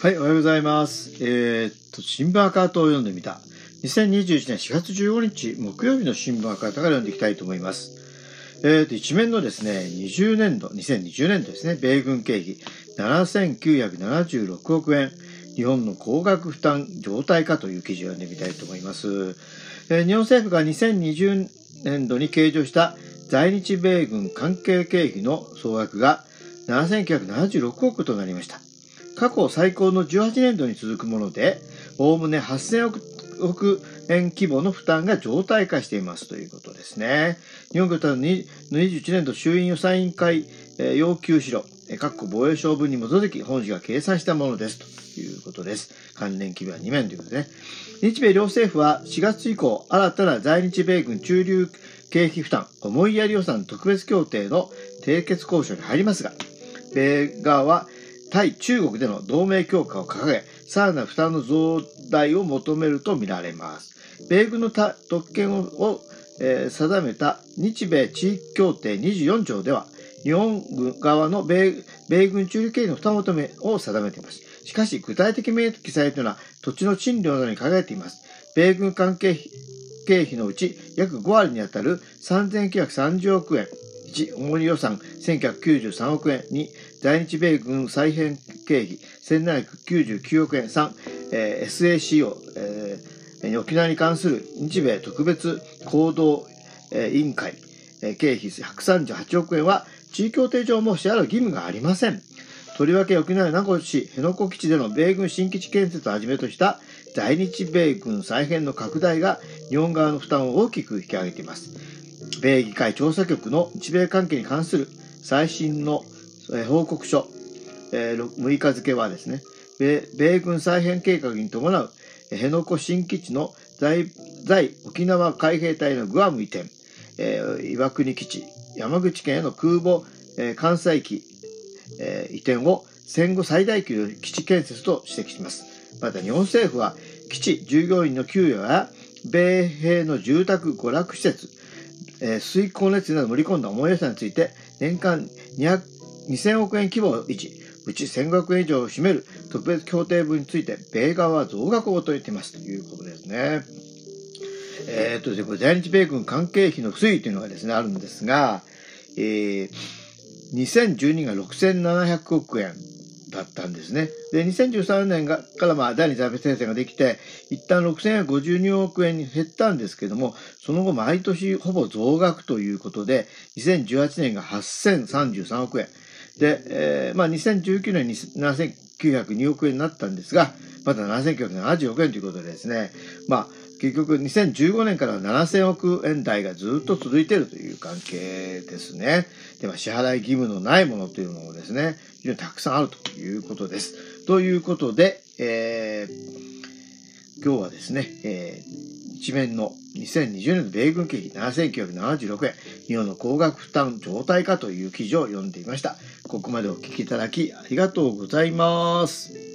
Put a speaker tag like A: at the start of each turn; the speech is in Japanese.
A: はい、おはようございます。えーっと、新聞赤旗を読んでみた。2021年4月15日木曜日の新聞赤旗から読んでいきたいと思います。えーっと、一面のですね、20年度、2020年度ですね、米軍経費7976億円、日本の高額負担状態化という記事を読んでみたいと思います。えー日本政府が2020年度に計上した在日米軍関係経費の総額が7976億となりました。過去最高の18年度に続くもので、おおむね8000億億円規模の負担が常態化していますということですね。日本軍と21年度衆院予算委員会、えー要求しろ、えー各防衛省分に基づき本市が計算したものですということです。関連規模は2面ということでね。日米両政府は4月以降、新たな在日米軍駐留経費負担、思いやり予算特別協定の締結交渉に入りますが、米側は対中国での同盟強化を掲げ、さらなる負担の増大を求めるとみられます。米軍の特権をえー定めた日米地域協定24条では、日本軍側の米軍駐留経費の負担求めを定めています。しかし、具体的明記されているのは土地の賃料などに限られています。米軍関係経費のうち約5割にあたる3930億円、1、主に予算1993億円、2、在日米軍再編経費1799億円、3、えー SACO、えー沖縄に関する日米特別行動、えー委員会、えー経費138億円は地位協定上も支払う義務がありません。とりわけ沖縄名護市辺野古基地での米軍新基地建設をはじめとした在日米軍再編の拡大が日本側の負担を大きく引き上げています。米議会調査局の日米関係に関する最新の報告書、えー6日付はですね、米軍再編計画に伴う辺野古新基地の在沖縄海兵隊のグアム移転、岩国基地、山口県への空母、えー関西機、移転を戦後最大級の基地建設と指摘します。また日本政府は基地従業員の給与や米兵の住宅娯楽施設、水光熱など盛り込んだ重い予算について年間200 2000億円規模を維持、うち1500億円以上を占める特別協定分について米側は増額を求めていますということですね。えーっとですね、これ在日米軍関係費の推移というのがですね、あるんですが、えー2012が6700億円だったんですね。で、2013年がからまあ第二次安倍政権ができて、一旦6052億円に減ったんですけども、その後毎年ほぼ増額ということで、2018年が8033億円。で、えーまあ2019年に7902億円になったんですが、まだ7970億円ということでですね、まあ結局2015年から7000億円台がずっと続いているという関係ですね。で、まあ、支払い義務のないものというのもですね、非常にたくさんあるということです。ということで、えー今日はですね、えー一面の2020年の米軍経費7976円、日本の高額負担状態化という記事を読んでいました。ここまでお聞きいただきありがとうございます。